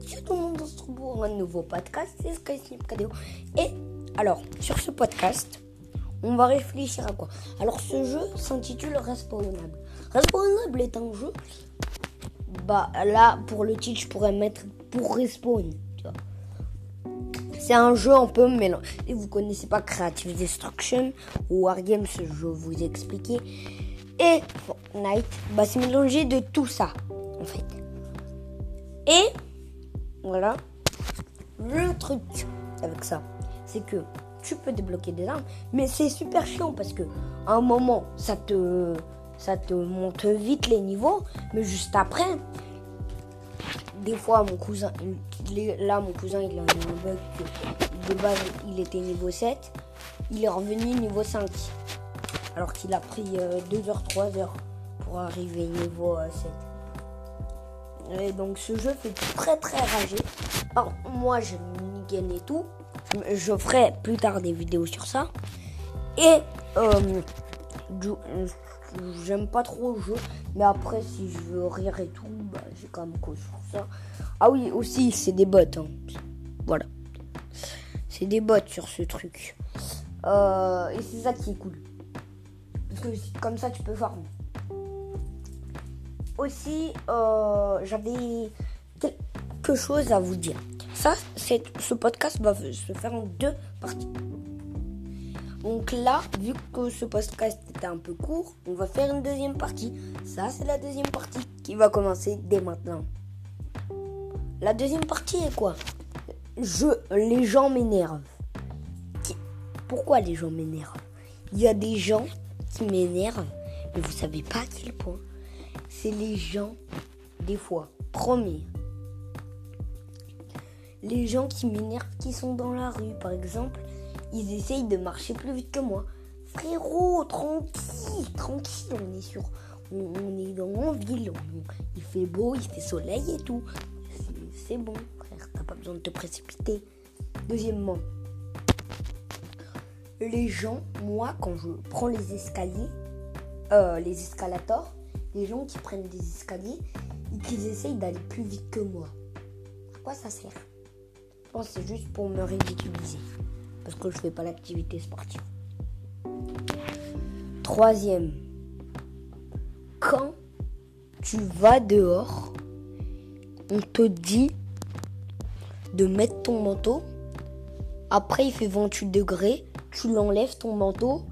Si tout le monde se retrouve pour un nouveau podcast, c'est Sky Snip Cadeau. Et alors, sur ce podcast, on va réfléchir à quoi? Alors, ce jeu s'intitule Respawnable. Respawnable est un jeu. Bah, là, pour le titre, je pourrais mettre pour Respawn. C'est un jeu un peu mélange. Et vous connaissez pas Creative Destruction ou Wargames, je vais vous expliquer. Et Fortnite, bah, c'est mélangé de tout ça, en fait. Et voilà. Le truc avec ça, c'est que tu peux débloquer des armes, mais c'est super chiant parce que à un moment, ça te, ça te monte vite les niveaux, mais juste après, des fois, mon cousin, là, mon cousin, il a un bug que de base, il était niveau 7, il est revenu niveau 5. Alors qu'il a pris 2 heures, 3 heures pour arriver niveau 7. Et donc ce jeu fait très très rager. Alors moi je gagne et tout. Je ferai plus tard des vidéos sur ça. Et euh, j'aime pas trop le jeu. Mais après si je veux rire et tout, bah, j'ai quand même cause sur ça. Ah oui aussi c'est des bots. Hein. Voilà. C'est des bots sur ce truc. Euh, et c'est ça qui est cool. Parce que comme ça tu peux farmer aussi, euh, j'avais quelque chose à vous dire. Ça, ce podcast va se faire en deux parties. Donc là, vu que ce podcast était un peu court, on va faire une deuxième partie. Ça, c'est la deuxième partie qui va commencer dès maintenant. La deuxième partie est quoi? Je, les gens m'énervent. Pourquoi les gens m'énervent? Il y a des gens qui m'énervent, mais vous savez pas à quel point c'est les gens, des fois, promis. Les gens qui m'énervent, qui sont dans la rue, par exemple, ils essayent de marcher plus vite que moi. Frérot, tranquille, tranquille, on est sur, on, est dans une ville, il fait beau, il fait soleil et tout. C'est bon, frère, t'as pas besoin de te précipiter. Deuxièmement, les gens, moi, quand je prends les escaliers, euh, les escalators, les gens qui prennent des escaliers et qui essayent d'aller plus vite que moi. À quoi ça sert? Je c'est juste pour me ridiculiser. Parce que je fais pas l'activité sportive. Troisième. Quand tu vas dehors, on te dit de mettre ton manteau. Après, il fait 28 degrés. Tu l'enlèves ton manteau.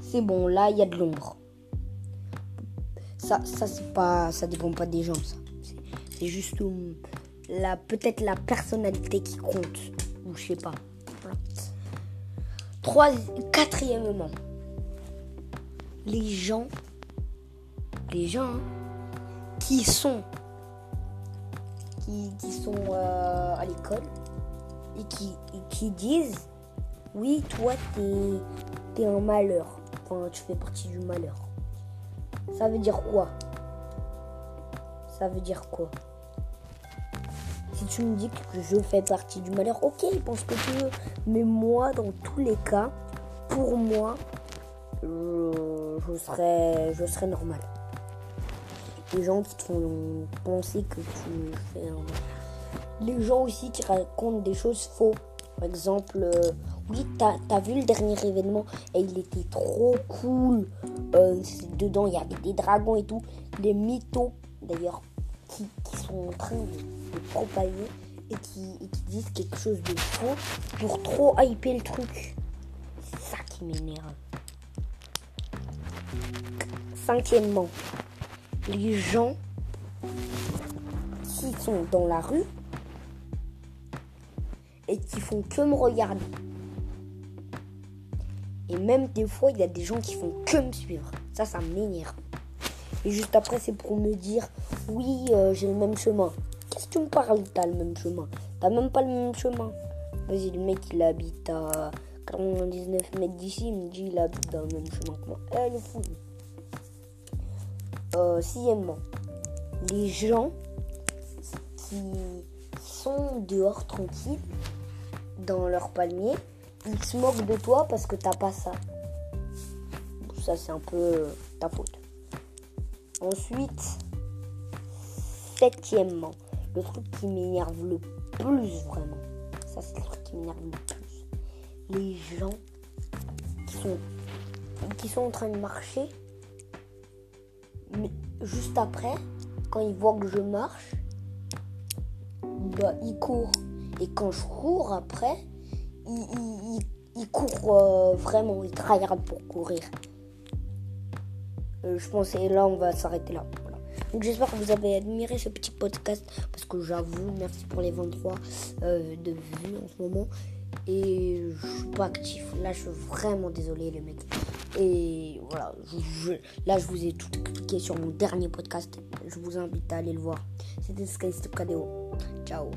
C'est bon, là, il y a de l'ombre ça, ça c'est pas, ça dépend pas des gens. Ça, c'est juste la, peut-être la personnalité qui compte ou je sais pas. Trois, quatrièmement, les gens, les gens hein, qui sont, qui, sont euh, à l'école et qui, disent, oui, toi, t'es, es un malheur. Enfin, tu fais partie du malheur. Ça veut dire quoi? Ça veut dire quoi? Si tu me dis que je fais partie du malheur, ok, pense que tu veux. Mais moi, dans tous les cas, pour moi, je, serais, normal. Les gens qui te font penser que tu fais un... Les gens aussi qui racontent des choses fausses. Par exemple, euh, oui, t'as as vu le dernier événement et il était trop cool. Euh, dedans, il y avait des dragons et tout. Les mythos, d'ailleurs, qui, sont en train de, propager et qui, disent quelque chose de faux pour trop hyper le truc. C'est ça qui m'énerve. Cinquièmement, les gens qui sont dans la rue et qui font que me regarder. Et même des fois, il y a des gens qui font que me suivre. Ça, ça m'énerve. Et juste après, c'est pour me dire, oui, euh, j'ai le même chemin. Qu'est-ce que tu me parles T'as le même chemin? T'as même pas le même chemin. Vas-y, le mec, il habite à 99 mètres d'ici. Il me dit, il habite dans le même chemin que moi. Eh, le fou. Euh, sixièmement, les gens qui dehors tranquilles dans leur palmier ils se moquent de toi parce que t'as pas ça. Ça, c'est un peu euh, ta faute. Ensuite, septièmement, le truc qui m'énerve le plus vraiment. Ça, c'est le truc qui m'énerve le plus. Les gens qui sont, qui sont en train de marcher, mais juste après, quand ils voient que je marche, bah, ils courent. Et quand je cours après, ils, courent euh, vraiment, ils travaillent pour courir. Euh, je pense, et là, on va s'arrêter là. Donc j'espère que vous avez admiré ce petit podcast parce que j'avoue, merci pour les 23 euh, de vues en ce moment. Et je suis pas actif. Là, je suis vraiment désolé, les mecs. Et voilà, là, je vous ai tout expliqué sur mon dernier podcast. Je vous invite à aller le voir. C'était Sky Stop Ciao.